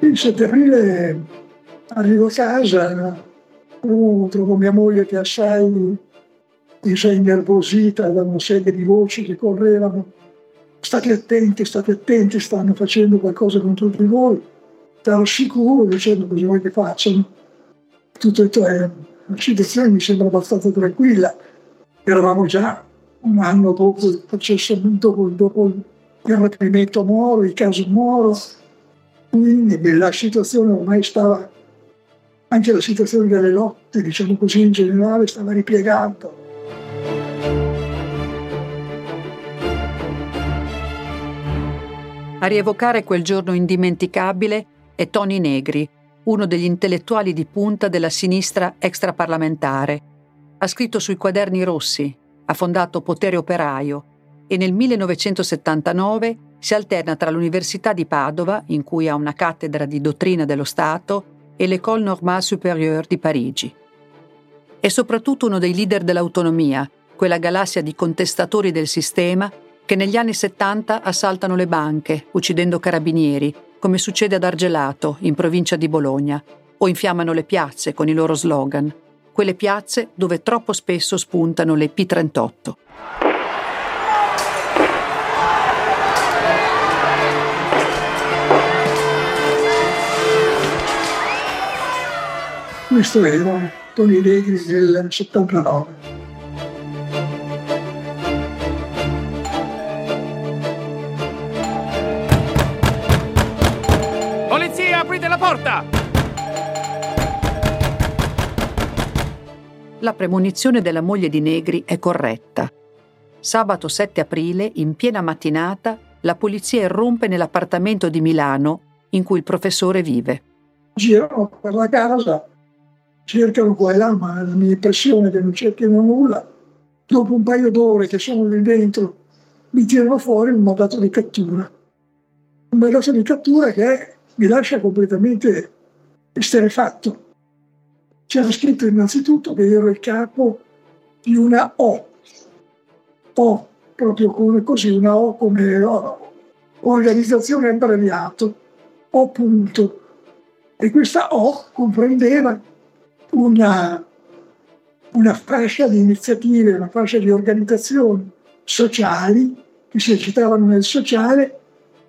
Il 7 aprile arrivo a casa, trovo mia moglie che assai si innervosita da una serie di voci che correvano. State attenti, state attenti, stanno facendo qualcosa contro di voi. Stavo sicuro dicendo cosa vuoi che facciano. Tutto e tre. La situazione mi sembra abbastanza tranquilla. Eravamo già un anno dopo il processo, dopo, dopo il rapimento Moro, il caso Moro. Quindi la situazione ormai stava, anche la situazione delle lotte, diciamo così in generale, stava ripiegando. A rievocare quel giorno indimenticabile è Tony Negri, uno degli intellettuali di punta della sinistra extraparlamentare. Ha scritto sui quaderni rossi, ha fondato Potere Operaio e nel 1979 si alterna tra l'Università di Padova, in cui ha una cattedra di dottrina dello Stato, e l'École Normale Supérieure di Parigi. È soprattutto uno dei leader dell'autonomia, quella galassia di contestatori del sistema che negli anni 70 assaltano le banche, uccidendo carabinieri, come succede ad Argelato, in provincia di Bologna, o infiammano le piazze con i loro slogan, quelle piazze dove troppo spesso spuntano le P38. Questo era Tony Negri del 79. Porta! La premonizione della moglie di Negri è corretta. Sabato 7 aprile, in piena mattinata, la polizia irrompe nell'appartamento di Milano in cui il professore vive. Girano per la casa, cercano qua e là, ma la mia impressione è che non cerchino nulla. Dopo un paio d'ore che sono lì dentro, mi tirano fuori un mandato di cattura. Un mandato di cattura che mi lascia completamente esterefatto. C'era scritto innanzitutto che ero il capo di una O, O, proprio come così, una O come organizzazione abbreviato, O punto. E questa O comprendeva una, una fascia di iniziative, una fascia di organizzazioni sociali che si agitavano nel sociale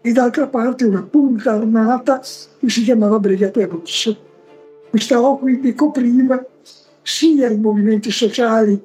e d'altra parte una punta armata che si chiamava Brigate Rosse. Questa O quindi copriva sia i movimenti sociali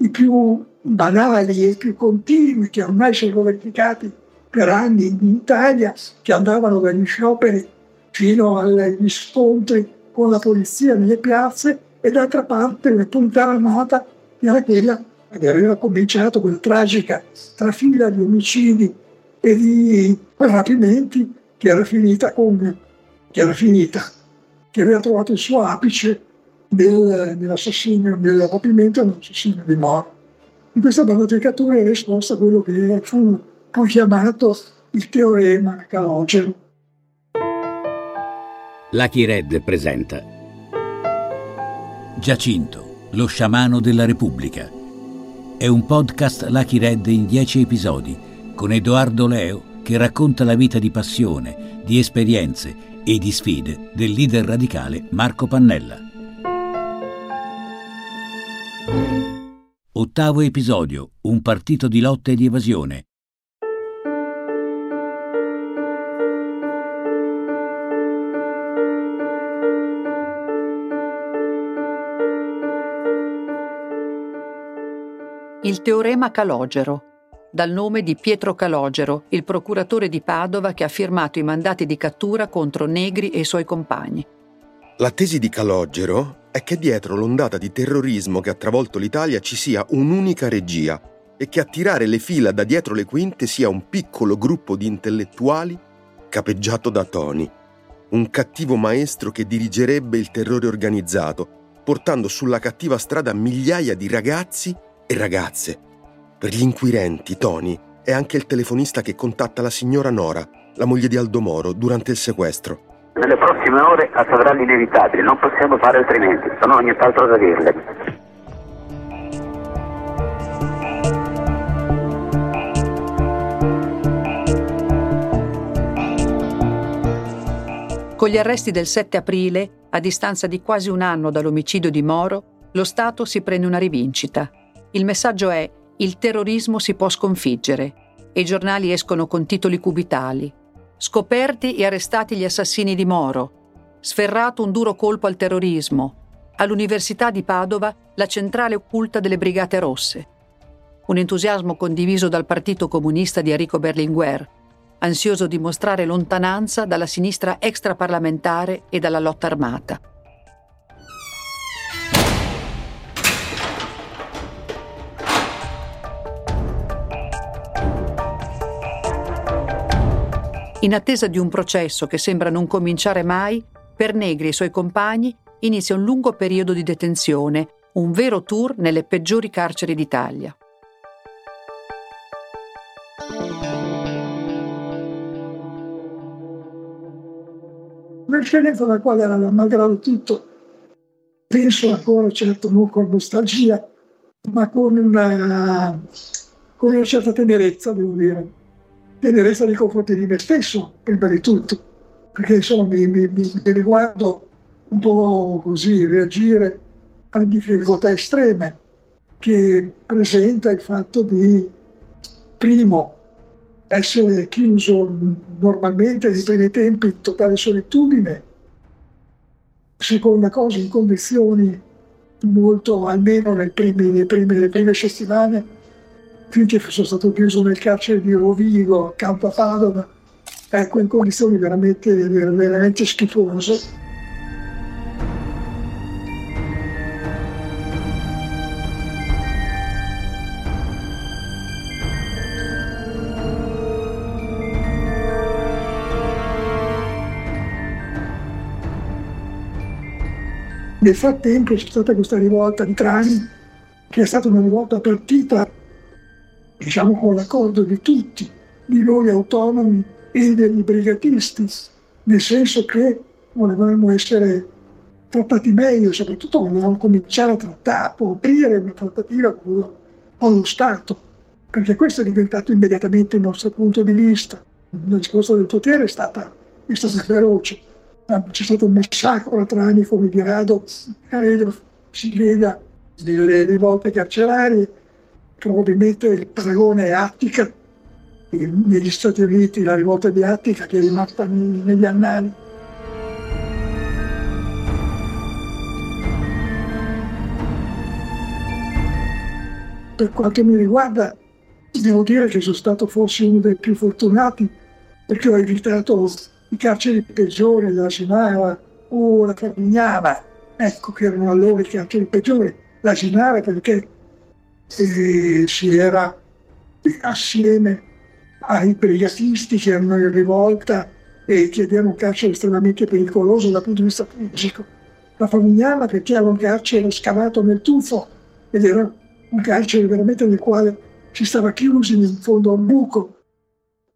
i più banali e più continui che ormai si sono verificati per anni in Italia, che andavano dagli scioperi fino agli scontri con la polizia nelle piazze, e d'altra parte la punta armata era quella che aveva cominciato quella tragica trafila di omicidi e di rapimenti che era finita con che era finita, che aveva trovato il suo apice nel, nell'assassinio, nel rapimento e nell'assassinio di Moro. In questa bandificatura è risposta a quello che fu poi chiamato il teorema calogero. Lucky Red presenta Giacinto, lo sciamano della Repubblica. È un podcast Lucky Red in dieci episodi con Edoardo Leo che racconta la vita di passione, di esperienze e di sfide del leader radicale Marco Pannella. Ottavo episodio, un partito di lotta e di evasione. Il teorema Calogero dal nome di Pietro Calogero, il procuratore di Padova che ha firmato i mandati di cattura contro Negri e i suoi compagni. La tesi di Calogero è che dietro l'ondata di terrorismo che ha travolto l'Italia ci sia un'unica regia e che a tirare le fila da dietro le quinte sia un piccolo gruppo di intellettuali capeggiato da Tony, un cattivo maestro che dirigerebbe il terrore organizzato, portando sulla cattiva strada migliaia di ragazzi e ragazze per gli inquirenti, Tony è anche il telefonista che contatta la signora Nora, la moglie di Aldo Moro, durante il sequestro. Nelle prossime ore accadrà l'inevitabile, non possiamo fare altrimenti, non ho nient'altro da dirle. Con gli arresti del 7 aprile, a distanza di quasi un anno dall'omicidio di Moro, lo Stato si prende una rivincita. Il messaggio è il terrorismo si può sconfiggere e i giornali escono con titoli cubitali. Scoperti e arrestati gli assassini di Moro. Sferrato un duro colpo al terrorismo. All'Università di Padova la centrale occulta delle Brigate Rosse. Un entusiasmo condiviso dal Partito Comunista di Enrico Berlinguer, ansioso di mostrare lontananza dalla sinistra extraparlamentare e dalla lotta armata. In attesa di un processo che sembra non cominciare mai, per Negri e i suoi compagni inizia un lungo periodo di detenzione, un vero tour nelle peggiori carceri d'Italia. un'esperienza dalla quale, malgrado tutto, penso ancora, certo non con nostalgia, ma con una, con una certa tenerezza, devo dire. Tenerezza nei confronti di me stesso, prima di tutto, perché insomma mi, mi, mi, riguardo un po' così reagire alle difficoltà estreme che presenta il fatto di, primo, essere chiuso normalmente nei primi tempi in totale solitudine, seconda cosa in condizioni molto, almeno primi, prime, nelle prime settimane, finché sono stato chiuso nel carcere di Rovigo, accanto a Padova, ecco in condizioni veramente, veramente schifose. Nel frattempo c'è stata questa rivolta di Trani, che è stata una rivolta partita, diciamo, con l'accordo di tutti, di noi autonomi e degli brigatisti, nel senso che volevamo essere trattati meglio, soprattutto volevamo cominciare a trattare, a aprire una trattativa con, con lo Stato, perché questo è diventato immediatamente il nostro punto di vista. La risposta del potere è stata, è stata feroce c'è stato un massacro tra anni come di Rado, credo si veda delle rivolte carcerarie, probabilmente il paragone è Attica, negli Stati Uniti la rivolta di Attica che è rimasta negli annali. Per quanto mi riguarda, devo dire che sono stato forse uno dei più fortunati perché ho evitato i carceri peggiori della Sinara o la Carmignana, ecco che erano allora i carceri peggiori. La Sinara perché eh, si era assieme ai brigatisti che erano in rivolta e che erano un carcere estremamente pericoloso dal punto di vista fisico. La Famigliana perché era un carcere scavato nel tufo ed era un carcere veramente nel quale si stava chiusi in fondo a un buco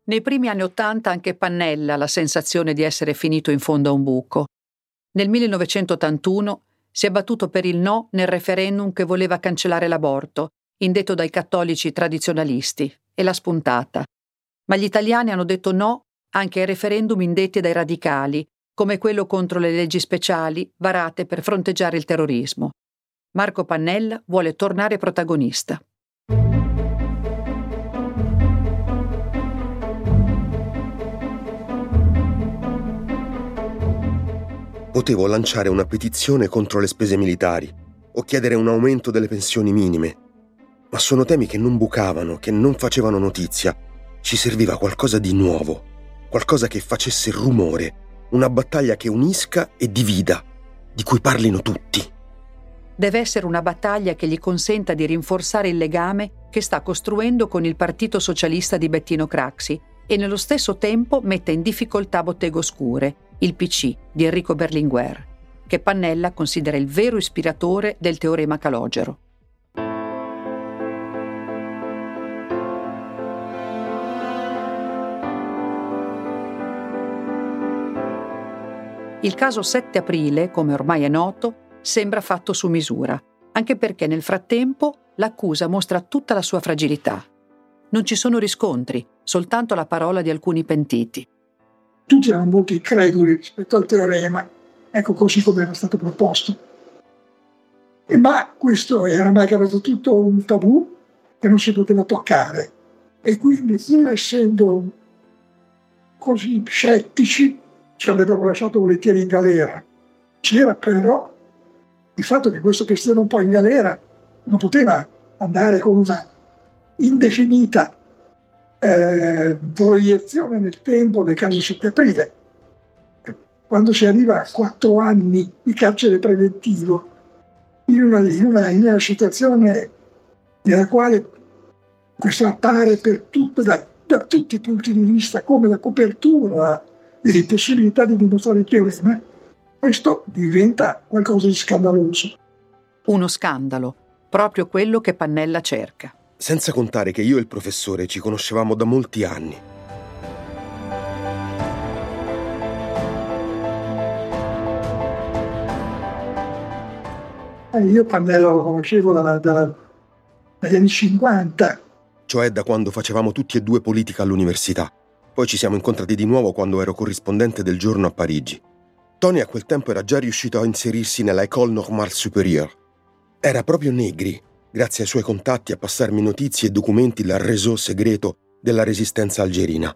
nei primi anni Ottanta anche Pannella ha la sensazione di essere finito in fondo a un buco. Nel 1981 si è battuto per il no nel referendum che voleva cancellare l'aborto, indetto dai cattolici tradizionalisti, e l'ha spuntata. Ma gli italiani hanno detto no anche ai referendum indetti dai radicali, come quello contro le leggi speciali varate per fronteggiare il terrorismo. Marco Pannella vuole tornare protagonista. Potevo lanciare una petizione contro le spese militari o chiedere un aumento delle pensioni minime. Ma sono temi che non bucavano, che non facevano notizia. Ci serviva qualcosa di nuovo, qualcosa che facesse rumore, una battaglia che unisca e divida, di cui parlino tutti. Deve essere una battaglia che gli consenta di rinforzare il legame che sta costruendo con il Partito Socialista di Bettino Craxi e nello stesso tempo metta in difficoltà Botteghe Oscure, il PC di Enrico Berlinguer, che Pannella considera il vero ispiratore del teorema calogero. Il caso 7 aprile, come ormai è noto, sembra fatto su misura, anche perché nel frattempo l'accusa mostra tutta la sua fragilità. Non ci sono riscontri, soltanto la parola di alcuni pentiti. Tutti erano molto increduli rispetto al teorema, ecco così come era stato proposto. Ma questo era malgrado tutto un tabù che non si poteva toccare. E quindi, pur essendo così scettici, ci avrebbero lasciato volentieri in galera. C'era però il fatto che questo cristiano un po' in galera non poteva andare con una indefinita eh, proiezione nel tempo del caso 7 aprile. Quando si arriva a quattro anni di carcere preventivo, in una, in una, in una situazione nella quale questo appare per tutto, da, da, tutti i punti di vista come la copertura delle possibilità di dimostrare il teorema, questo diventa qualcosa di scandaloso. Uno scandalo, proprio quello che Pannella cerca. Senza contare che io e il professore ci conoscevamo da molti anni. Eh, io Pannella lo conoscevo da, da, dagli anni 50. Cioè da quando facevamo tutti e due politica all'università. Poi ci siamo incontrati di nuovo quando ero corrispondente del giorno a Parigi. Tony a quel tempo era già riuscito a inserirsi nella École Normale Supérieure. Era proprio Negri, grazie ai suoi contatti, a passarmi notizie e documenti dal réseau segreto della resistenza algerina.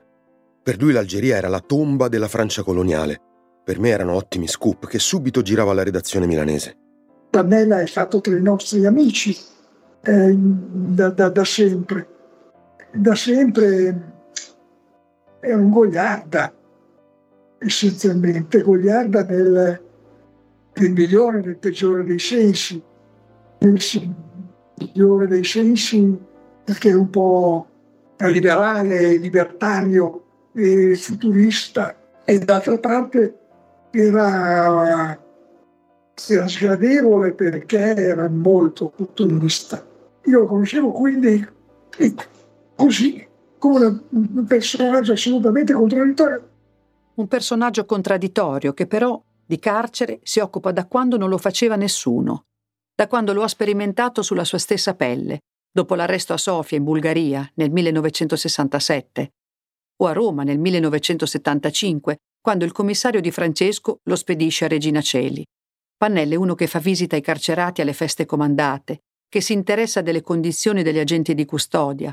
Per lui l'Algeria era la tomba della Francia coloniale. Per me erano ottimi scoop che subito girava alla redazione milanese. Pannella è stato tra i nostri amici eh, da, da, da, sempre. Da sempre è un gogliarda, essenzialmente, gogliarda nel, nel migliore e nel peggiore dei sensi. Nel migliore dei sensi perché è un po' liberale, libertario e futurista e d'altra parte era era sgradevole perché era molto opportunista. Io lo conoscevo quindi così, come un personaggio assolutamente contraddittorio. Un personaggio contraddittorio che però di carcere si occupa da quando non lo faceva nessuno, da quando lo ha sperimentato sulla sua stessa pelle, dopo l'arresto a Sofia in Bulgaria nel 1967 o a Roma nel 1975, quando il commissario di Francesco lo spedisce a Regina Celi. Pannella è uno che fa visita ai carcerati alle feste comandate, che si interessa delle condizioni degli agenti di custodia,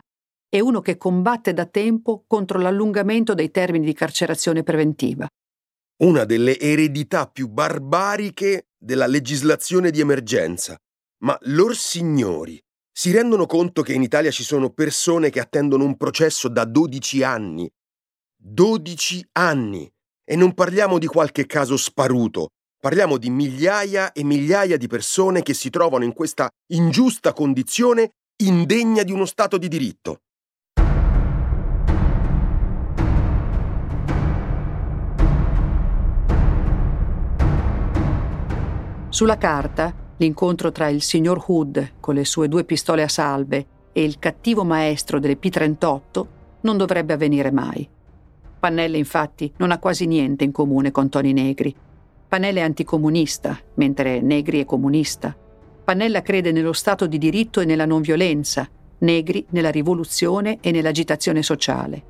è uno che combatte da tempo contro l'allungamento dei termini di carcerazione preventiva. Una delle eredità più barbariche della legislazione di emergenza. Ma lor signori, si rendono conto che in Italia ci sono persone che attendono un processo da 12 anni? 12 anni! E non parliamo di qualche caso sparuto, Parliamo di migliaia e migliaia di persone che si trovano in questa ingiusta condizione indegna di uno Stato di diritto. Sulla carta, l'incontro tra il signor Hood con le sue due pistole a salve e il cattivo maestro delle P-38 non dovrebbe avvenire mai. Pannella infatti non ha quasi niente in comune con Tony Negri Panella è anticomunista, mentre Negri è comunista. Pannella crede nello Stato di diritto e nella non violenza, Negri nella rivoluzione e nell'agitazione sociale.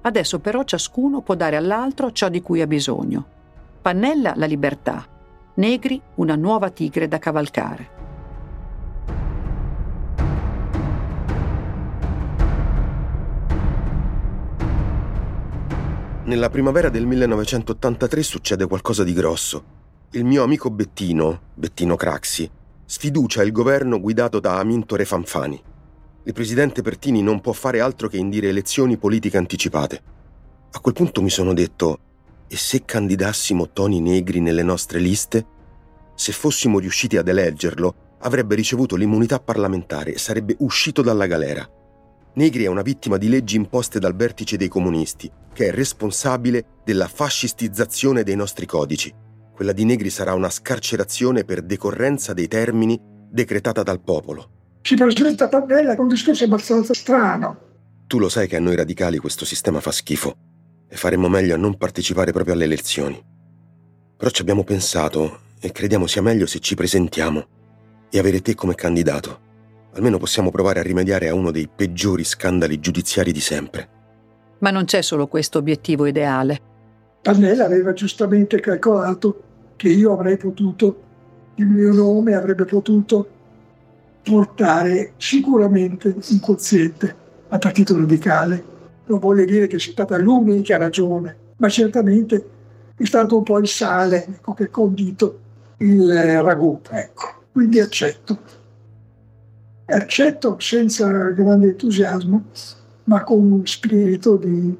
Adesso però ciascuno può dare all'altro ciò di cui ha bisogno. Pannella la libertà, Negri una nuova tigre da cavalcare. Nella primavera del 1983 succede qualcosa di grosso. Il mio amico Bettino, Bettino Craxi, sfiducia il governo guidato da Amintore Fanfani. Il presidente Pertini non può fare altro che indire elezioni politiche anticipate. A quel punto mi sono detto, e se candidassimo Toni Negri nelle nostre liste? Se fossimo riusciti ad eleggerlo, avrebbe ricevuto l'immunità parlamentare e sarebbe uscito dalla galera. Negri è una vittima di leggi imposte dal vertice dei comunisti, che è responsabile della fascistizzazione dei nostri codici. Quella di Negri sarà una scarcerazione per decorrenza dei termini decretata dal popolo. Si presenta Pannella con un discorso abbastanza strano. Tu lo sai che a noi radicali questo sistema fa schifo e faremmo meglio a non partecipare proprio alle elezioni. Però ci abbiamo pensato e crediamo sia meglio se ci presentiamo e avere te come candidato. Almeno possiamo provare a rimediare a uno dei peggiori scandali giudiziari di sempre. Ma non c'è solo questo obiettivo ideale. Pannella aveva giustamente calcolato che io avrei potuto, il mio nome avrebbe potuto portare sicuramente un quoziente al Partito Radicale. Non voglio dire che sia stata l'unica ragione, ma certamente è stato un po' il sale ecco, che ha condito il ragù. Ecco. Quindi accetto. Accetto senza grande entusiasmo, ma con un spirito di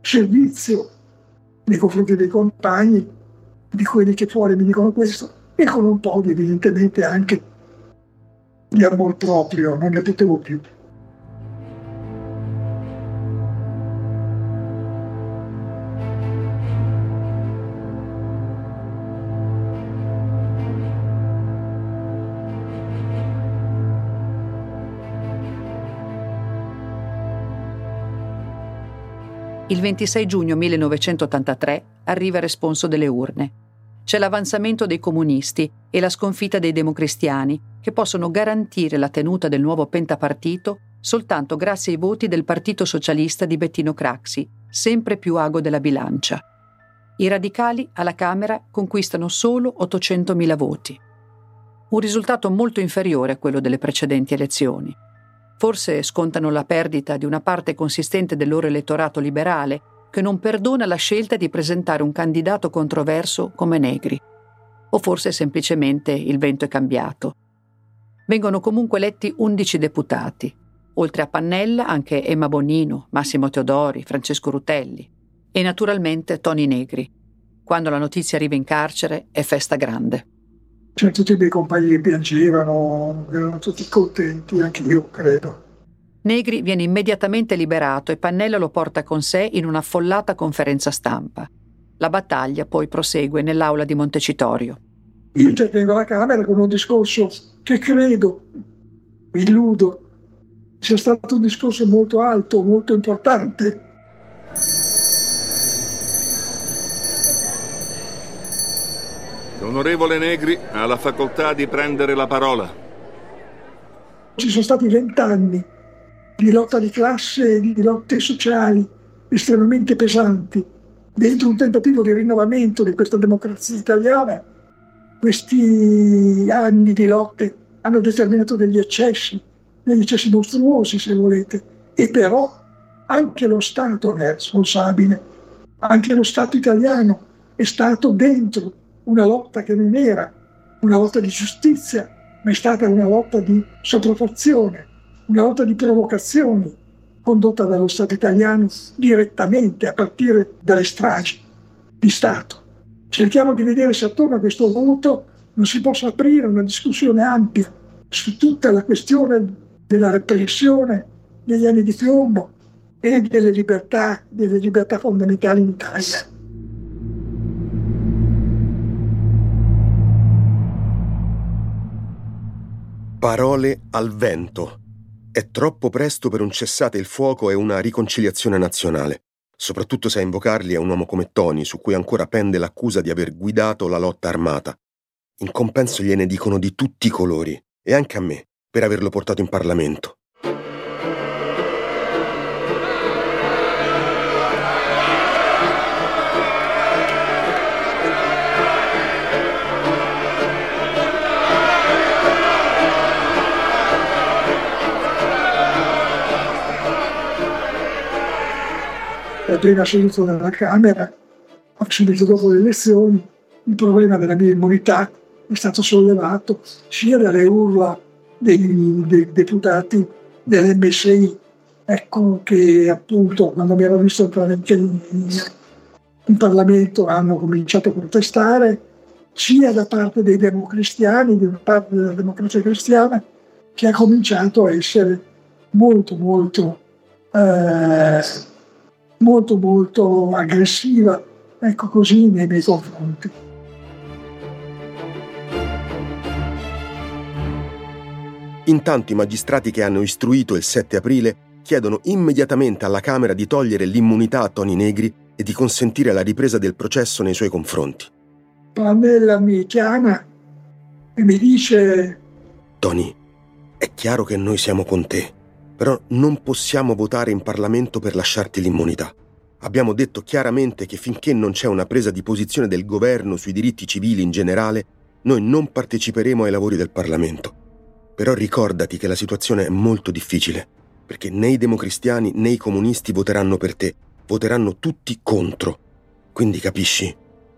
servizio nei confronti dei compagni, di quelli che fuori mi dicono questo, e con un po' di evidentemente anche di amor proprio, non ne potevo più. Il 26 giugno 1983 arriva il responso delle urne. C'è l'avanzamento dei comunisti e la sconfitta dei democristiani, che possono garantire la tenuta del nuovo pentapartito soltanto grazie ai voti del Partito Socialista di Bettino Craxi, sempre più ago della bilancia. I radicali alla Camera conquistano solo 800.000 voti. Un risultato molto inferiore a quello delle precedenti elezioni. Forse scontano la perdita di una parte consistente del loro elettorato liberale che non perdona la scelta di presentare un candidato controverso come Negri. O forse semplicemente il vento è cambiato. Vengono comunque eletti 11 deputati, oltre a Pannella anche Emma Bonino, Massimo Teodori, Francesco Rutelli e naturalmente Toni Negri. Quando la notizia arriva in carcere è festa grande. Cioè, tutti i miei compagni piangevano, erano tutti contenti, anche io credo. Negri viene immediatamente liberato e Pannella lo porta con sé in un'affollata conferenza stampa. La battaglia poi prosegue nell'aula di Montecitorio. Io intervengo alla Camera con un discorso che credo, mi illudo, sia stato un discorso molto alto, molto importante. L'onorevole Negri ha la facoltà di prendere la parola. Ci sono stati vent'anni di lotta di classe, di lotte sociali estremamente pesanti, dentro un tentativo di rinnovamento di questa democrazia italiana. Questi anni di lotte hanno determinato degli eccessi, degli eccessi mostruosi se volete, e però anche lo Stato è responsabile, anche lo Stato italiano è stato dentro una lotta che non era una lotta di giustizia, ma è stata una lotta di sopraffazione, una lotta di provocazioni condotta dallo Stato italiano direttamente a partire dalle stragi di Stato. Cerchiamo di vedere se attorno a questo voto non si possa aprire una discussione ampia su tutta la questione della repressione degli anni di piombo e delle libertà, delle libertà fondamentali in Italia. Parole al vento. È troppo presto per un cessate il fuoco e una riconciliazione nazionale, soprattutto se a invocarli è un uomo come Tony, su cui ancora pende l'accusa di aver guidato la lotta armata. In compenso gliene dicono di tutti i colori, e anche a me, per averlo portato in Parlamento. Prima seduta della Camera, subito dopo le elezioni, il problema della mia immunità è stato sollevato sia dalle urla dei, dei deputati dell'MSI, ecco che appunto quando mi hanno visto in, Parlamento hanno cominciato a protestare, sia da parte dei democristiani, una parte della democrazia cristiana, che ha cominciato a essere molto molto eh, molto molto aggressiva, ecco così nei miei confronti. Intanto i magistrati che hanno istruito il 7 aprile chiedono immediatamente alla Camera di togliere l'immunità a Toni Negri e di consentire la ripresa del processo nei suoi confronti. Pamela mi chiama e mi dice Tony, è chiaro che noi siamo con te, però non possiamo votare in Parlamento per lasciarti l'immunità. Abbiamo detto chiaramente che finché non c'è una presa di posizione del governo sui diritti civili in generale, noi non parteciperemo ai lavori del Parlamento. Però ricordati che la situazione è molto difficile, perché né i democristiani né i comunisti voteranno per te, voteranno tutti contro. Quindi capisci,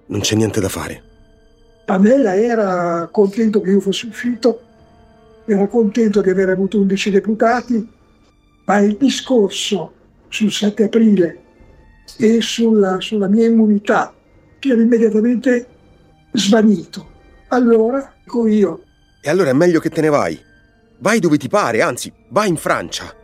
non c'è niente da fare. Pamela era contento che io fossi uscito, era contento di aver avuto 11 deputati, ma il discorso sul 7 aprile e sulla, sulla mia immunità che era immediatamente svanito. Allora, dico io. E allora è meglio che te ne vai. Vai dove ti pare, anzi, vai in Francia.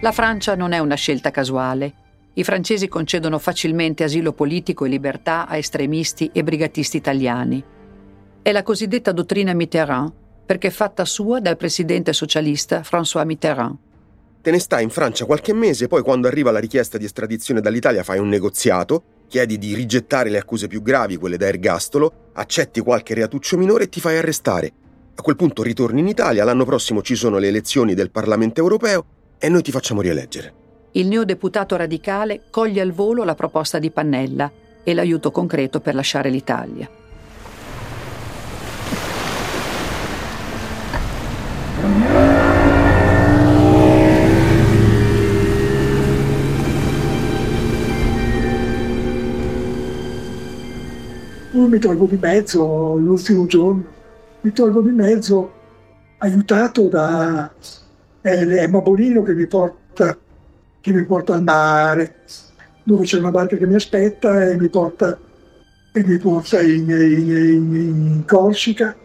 La Francia non è una scelta casuale. I francesi concedono facilmente asilo politico e libertà a estremisti e brigatisti italiani. È la cosiddetta dottrina Mitterrand, perché fatta sua dal presidente socialista François Mitterrand. Te ne stai in Francia qualche mese, poi quando arriva la richiesta di estradizione dall'Italia fai un negoziato, chiedi di rigettare le accuse più gravi, quelle da ergastolo, accetti qualche reatuccio minore e ti fai arrestare. A quel punto ritorni in Italia, l'anno prossimo ci sono le elezioni del Parlamento europeo e noi ti facciamo rieleggere. Il neodeputato radicale coglie al volo la proposta di Pannella e l'aiuto concreto per lasciare l'Italia. Mi tolgo di mezzo l'ultimo giorno, mi tolgo di mezzo aiutato da Emma Bonino che mi porta, che mi porta al mare, dove c'è una barca che mi aspetta e mi porta, e mi porta in, in, in Corsica.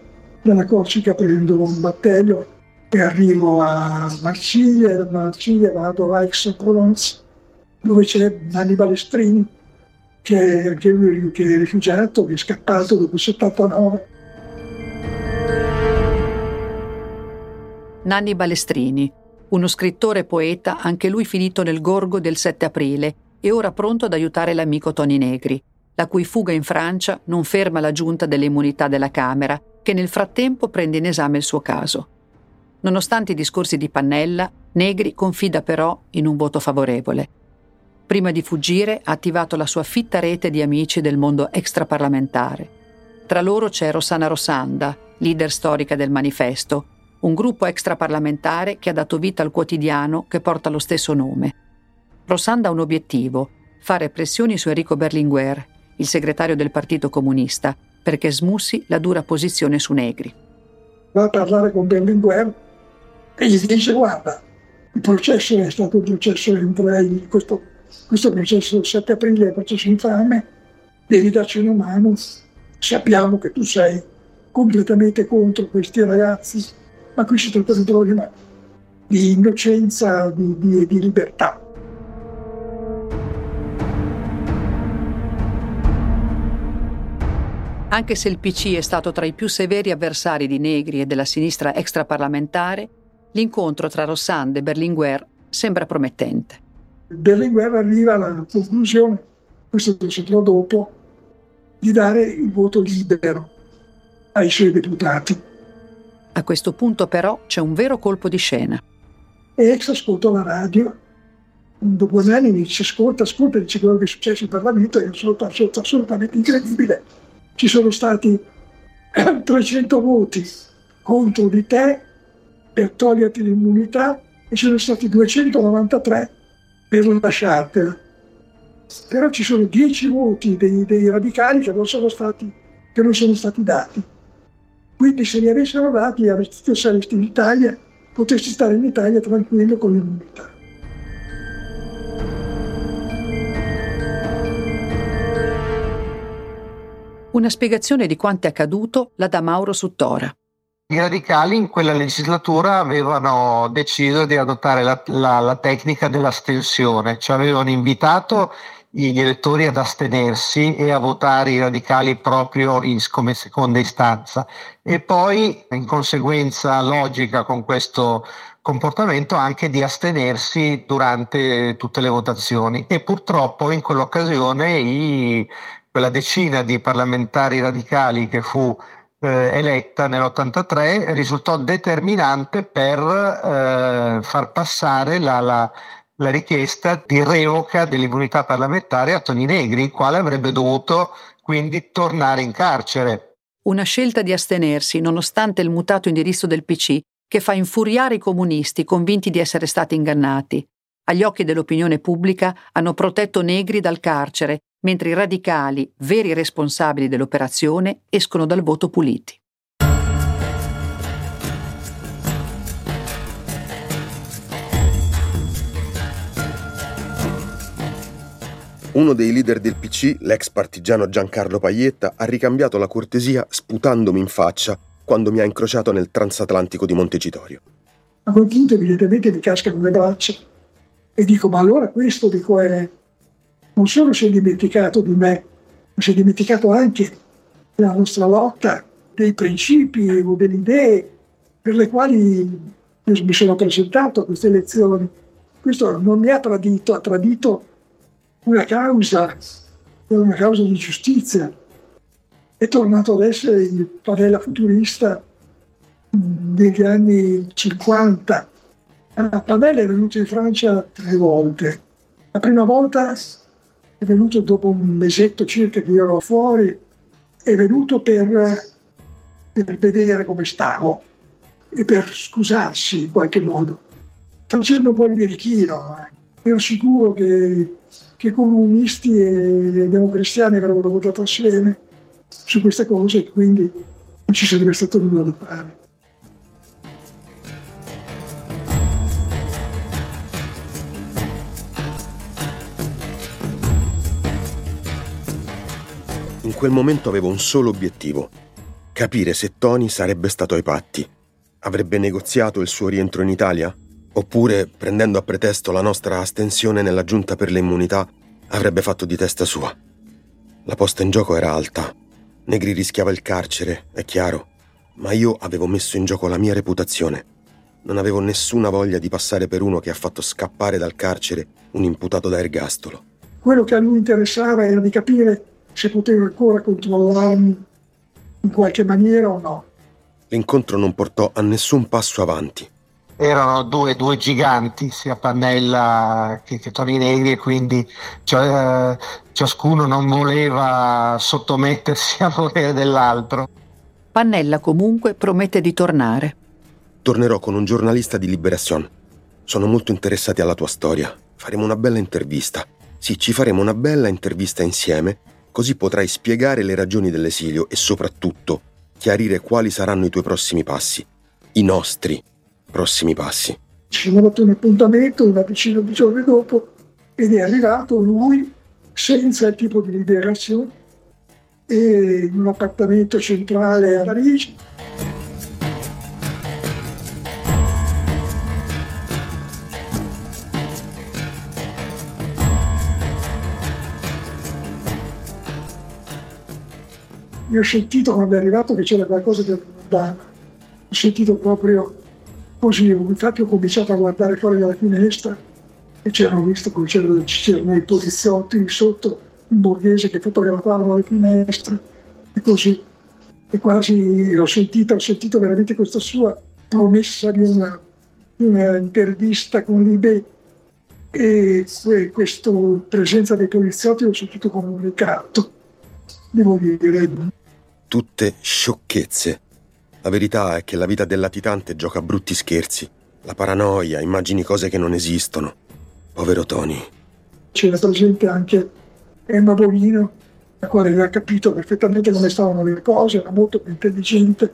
Dalla Corsica prendo un battello e arrivo a Marsiglia, da Marsiglia vado a Aix-en-Provence, dove c'è Nanni Balestrini, che, lui che è rifugiato, che è scappato dopo il 79. Nanni Balestrini, uno scrittore poeta, anche lui finito nel gorgo del 7 aprile e ora pronto ad aiutare l'amico Toni Negri, la cui fuga in Francia non ferma la giunta delle immunità della Camera, che nel frattempo prende in esame il suo caso. Nonostante i discorsi di Pannella, Negri confida però in un voto favorevole. Prima di fuggire ha attivato la sua fitta rete di amici del mondo extraparlamentare. Tra loro c'è Rossana Rossanda, leader storica del manifesto, un gruppo extraparlamentare che ha dato vita al quotidiano che porta lo stesso nome. Rossanda ha un obiettivo, fare pressioni su Enrico Berlinguer, il segretario del Partito Comunista, perché smussi la dura posizione su Negri. Va a parlare con Berlinguer e gli dice guarda, il processo è stato un processo entre questo questo processo del 7 aprile è un processo infame, devi darci una mano, sappiamo che tu sei completamente contro questi ragazzi, ma qui si tratta di un problema di innocenza, di, di, di libertà. Anche se il PC è stato tra i più severi avversari di Negri e della sinistra extraparlamentare, l'incontro tra Rossand e Berlinguer sembra promettente. Berlinguer arriva alla conclusione, questo lo saprò dopo, di dare il voto libero ai suoi deputati. A questo punto però c'è un vero colpo di scena. E ex ascolto la radio, dopo anni mi dice ascolta, ascolta, dice quello che è successo in Parlamento è assolutamente, assolutamente incredibile. Ci sono stati 300 voti contro di te per toglierti l'immunità e ci sono stati 293 per lasciartela. Però ci sono dieci voti dei, dei radicali che non, stati, che non sono stati dati. Quindi se li avessero dati avresti saresti in Italia, potresti stare in Italia tranquillo con l'immunità. Una spiegazione di quanto è accaduto la dà Mauro Suttora. I radicali in quella legislatura avevano deciso di adottare la, la, la tecnica dell'astensione, cioè avevano invitato gli elettori ad astenersi e a votare i radicali proprio in, come seconda istanza. E poi in conseguenza logica con questo comportamento anche di astenersi durante tutte le votazioni. E purtroppo in quell'occasione i, quella decina di parlamentari radicali che fu eh, eletta nell'83 risultò determinante per eh, far passare la, la la richiesta di revoca dell'immunità parlamentare a Toni Negri, il quale avrebbe dovuto quindi tornare in carcere. Una scelta di astenersi, nonostante il mutato indirizzo del PC, che fa infuriare i comunisti convinti di essere stati ingannati. Agli occhi dell'opinione pubblica hanno protetto Negri dal carcere, mentre i radicali, veri responsabili dell'operazione, escono dal voto puliti. Uno dei leader del PC, l'ex partigiano Giancarlo Paglietta, ha ricambiato la cortesia sputandomi in faccia quando mi ha incrociato nel transatlantico di Montecitorio. A quel punto evidentemente mi cascano le braccia e dico ma allora questo dico, è, non solo si è dimenticato di me, ma si è dimenticato anche della nostra lotta, dei principi o delle idee per le quali mi sono presentato a queste elezioni. Questo non mi ha tradito, ha tradito una causa, una causa di giustizia. È tornato ad essere il Pavella futurista degli anni 50. Pavella è venuto in Francia tre volte. La prima volta è venuto dopo un mesetto circa che io ero fuori, è venuto per, per vedere come stavo e per scusarsi in qualche modo, facendo un po' il birichino. Ero sicuro che che comunisti e democristiani avrebbero votato assieme su queste cose e quindi non ci sarebbe stato nulla da fare. In quel momento avevo un solo obiettivo, capire se Tony sarebbe stato ai patti. Avrebbe negoziato il suo rientro in Italia? Oppure, prendendo a pretesto la nostra astensione nella giunta per le immunità, avrebbe fatto di testa sua. La posta in gioco era alta. Negri rischiava il carcere, è chiaro, ma io avevo messo in gioco la mia reputazione. Non avevo nessuna voglia di passare per uno che ha fatto scappare dal carcere un imputato da ergastolo. Quello che a lui interessava era di capire se poteva ancora controllarmi in qualche maniera o no. L'incontro non portò a nessun passo avanti erano due, due, giganti, sia Pannella che, che Negri, e quindi cioè, ciascuno non voleva sottomettersi al volere dell'altro. Pannella comunque promette di tornare. Tornerò con un giornalista di Liberazione. Sono molto interessati alla tua storia. Faremo una bella intervista. Sì, ci faremo una bella intervista insieme, così potrai spiegare le ragioni dell'esilio e soprattutto chiarire quali saranno i tuoi prossimi passi. I nostri prossimi passi. Ci siamo dato un appuntamento una decina di giorni dopo ed è arrivato lui senza il tipo di liberazione in un appartamento centrale a Parigi. Io ho sentito quando è arrivato che c'era qualcosa non andava. Ho sentito proprio Così, infatti ho cominciato a guardare fuori dalla finestra e c'erano visto come c'erano, c'erano i poliziotti sotto, un borghese che fotografavano le finestre e così. E quasi ho sentito, ho sentito veramente questa sua promessa di una, una intervista con l'IBE e questa presenza dei poliziotti l'ho sentito come un ricatto, devo dire. Tutte sciocchezze la verità è che la vita del latitante gioca brutti scherzi. La paranoia, immagini cose che non esistono. Povero Tony. C'era presente anche Emma Bonino, la quale aveva capito perfettamente come stavano le cose, era molto più intelligente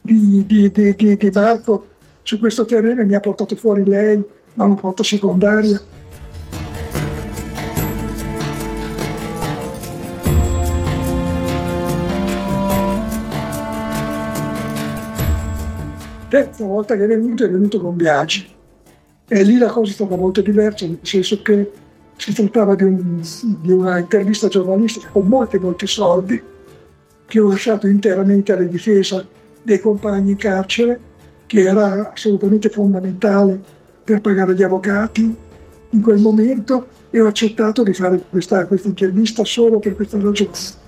di, di, di, di, di Marco su questo terreno mi ha portato fuori lei, ma una porta secondaria terza volta che è venuto è venuto con Biagi. E lì la cosa è stata molto diversa, nel senso che Si trattava di, un, di una intervista giornalistica con molti, molti soldi che ho lasciato interamente alla difesa dei compagni in carcere, che era assolutamente fondamentale per pagare gli avvocati in quel momento e ho accettato di fare questa, questa intervista solo per questa ragione.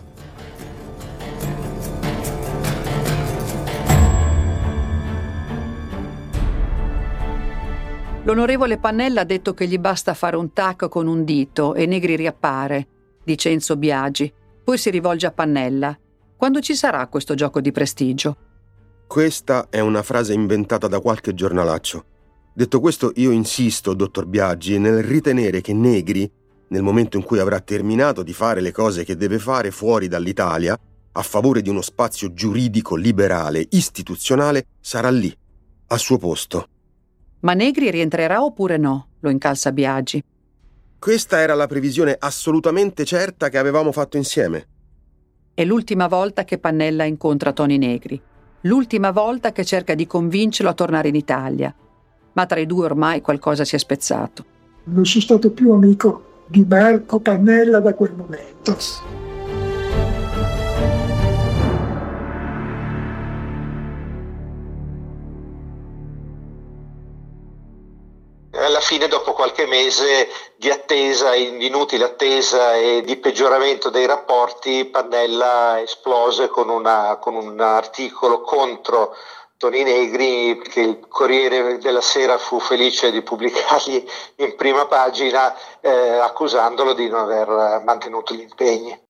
L'onorevole Pannella ha detto che gli basta fare un tac con un dito e Negri riappare, dice Enzo Biagi. Poi si rivolge a Pannella. Quando ci sarà questo gioco di prestigio? Questa è una frase inventata da qualche giornalaccio. Detto questo, io insisto, dottor Biagi, nel ritenere che Negri, nel momento in cui avrà terminato di fare le cose che deve fare fuori dall'Italia, a favore di uno spazio giuridico liberale, istituzionale, sarà lì, al suo posto, ma Negri rientrerà oppure no? Lo incalza Biagi. Questa era la previsione assolutamente certa che avevamo fatto insieme. È l'ultima volta che Pannella incontra Tony Negri. L'ultima volta che cerca di convincerlo a tornare in Italia. Ma tra i due ormai qualcosa si è spezzato. Non sono stato più amico di Marco Pannella da quel momento. Alla fine dopo qualche mese di attesa, inutile attesa e di peggioramento dei rapporti, Pannella esplose con, una, con un articolo contro Toni Negri che il Corriere della Sera fu felice di pubblicargli in prima pagina eh, accusandolo di non aver mantenuto gli impegni.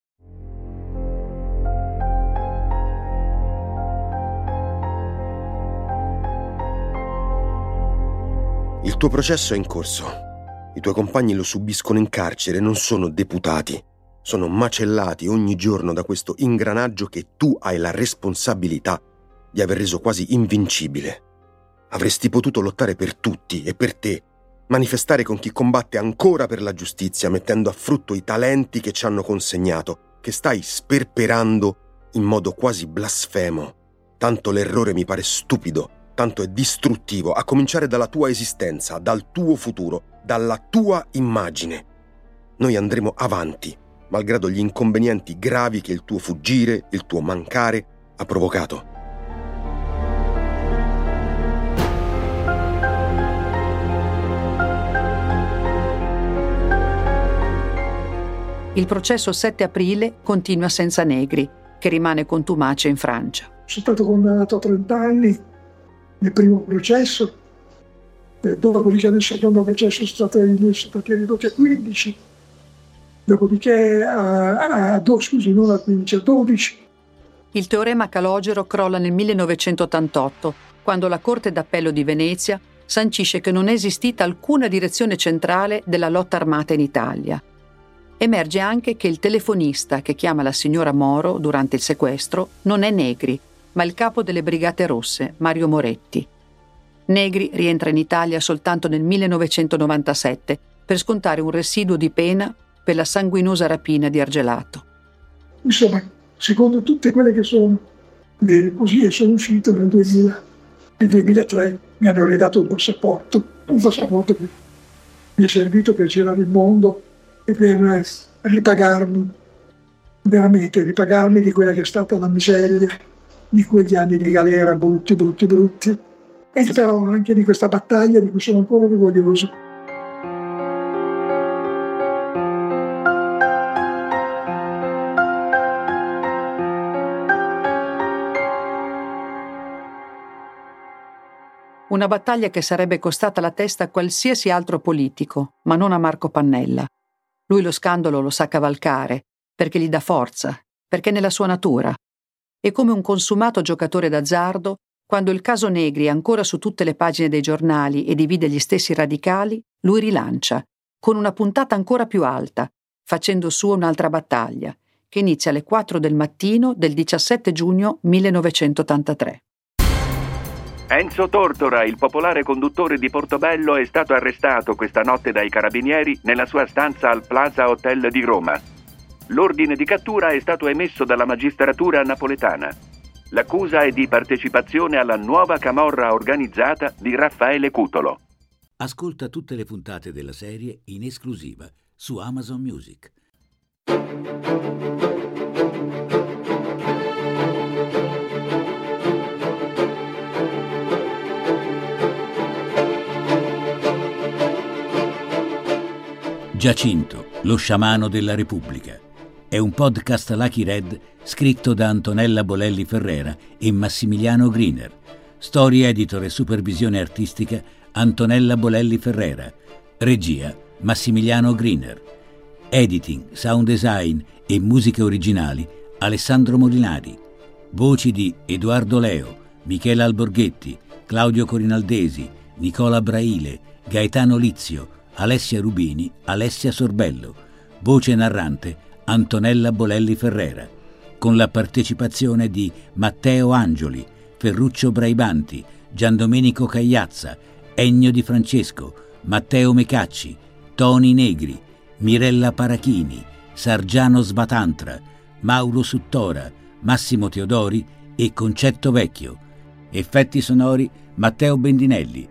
Il tuo processo è in corso. I tuoi compagni lo subiscono in carcere, non sono deputati. Sono macellati ogni giorno da questo ingranaggio che tu hai la responsabilità di aver reso quasi invincibile. Avresti potuto lottare per tutti e per te, manifestare con chi combatte ancora per la giustizia, mettendo a frutto i talenti che ci hanno consegnato, che stai sperperando in modo quasi blasfemo. Tanto l'errore mi pare stupido tanto è distruttivo, a cominciare dalla tua esistenza, dal tuo futuro, dalla tua immagine. Noi andremo avanti, malgrado gli inconvenienti gravi che il tuo fuggire, il tuo mancare ha provocato. Il processo 7 aprile continua senza Negri, che rimane contumace in Francia. Sono stato condannato a 30 anni nel primo processo, eh, dopodiché nel secondo processo sono stati, stati ridotti a 15, dopodiché a, a, a scusi, non a 15, a 12. Il teorema Calogero crolla nel 1988, quando la Corte d'Appello di Venezia sancisce che non è esistita alcuna direzione centrale della lotta armata in Italia. Emerge anche che il telefonista che chiama la signora Moro durante il sequestro non è Negri, ma il capo delle Brigate Rosse, Mario Moretti. Negri rientra in Italia soltanto nel 1997 per scontare un residuo di pena per la sanguinosa rapina di Argelato. Insomma, secondo tutte quelle che sono le così sono uscito nel, 2000, nel 2003, mi hanno redato un passaporto, un passaporto che mi è servito per girare il mondo e per ripagarmi, veramente ripagarmi di quella che è stata la miseria di quegli anni di galera brutti, brutti, brutti, e però anche di questa battaglia di cui sono ancora orgoglioso. Una battaglia che sarebbe costata la testa a qualsiasi altro politico, ma non a Marco Pannella. Lui lo scandalo lo sa cavalcare, perché gli dà forza, perché è nella sua natura e come un consumato giocatore d'azzardo, quando il caso Negri è ancora su tutte le pagine dei giornali e divide gli stessi radicali, lui rilancia, con una puntata ancora più alta, facendo sua un'altra battaglia, che inizia alle 4 del mattino del 17 giugno 1983. Enzo Tortora, il popolare conduttore di Portobello, è stato arrestato questa notte dai carabinieri nella sua stanza al Plaza Hotel di Roma. L'ordine di cattura è stato emesso dalla magistratura napoletana. L'accusa è di partecipazione alla nuova camorra organizzata di Raffaele Cutolo. Ascolta tutte le puntate della serie in esclusiva su Amazon Music. Giacinto, lo sciamano della Repubblica. È un podcast Lucky Red scritto da Antonella Bolelli Ferrera e Massimiliano Griner. Storia, editore e supervisione artistica Antonella Bolelli Ferrera. Regia Massimiliano Griner. Editing, sound design e musiche originali Alessandro Molinari. Voci di Edoardo Leo, Michela Alborghetti, Claudio Corinaldesi, Nicola Braile, Gaetano Lizio, Alessia Rubini, Alessia Sorbello. Voce narrante Antonella Bolelli Ferrera. Con la partecipazione di Matteo Angioli, Ferruccio Braibanti, Giandomenico Cagliazza, Ennio Di Francesco, Matteo Mecacci, Toni Negri, Mirella Parachini, Sargiano Sbatantra, Mauro Suttora, Massimo Teodori e Concetto Vecchio. Effetti sonori Matteo Bendinelli,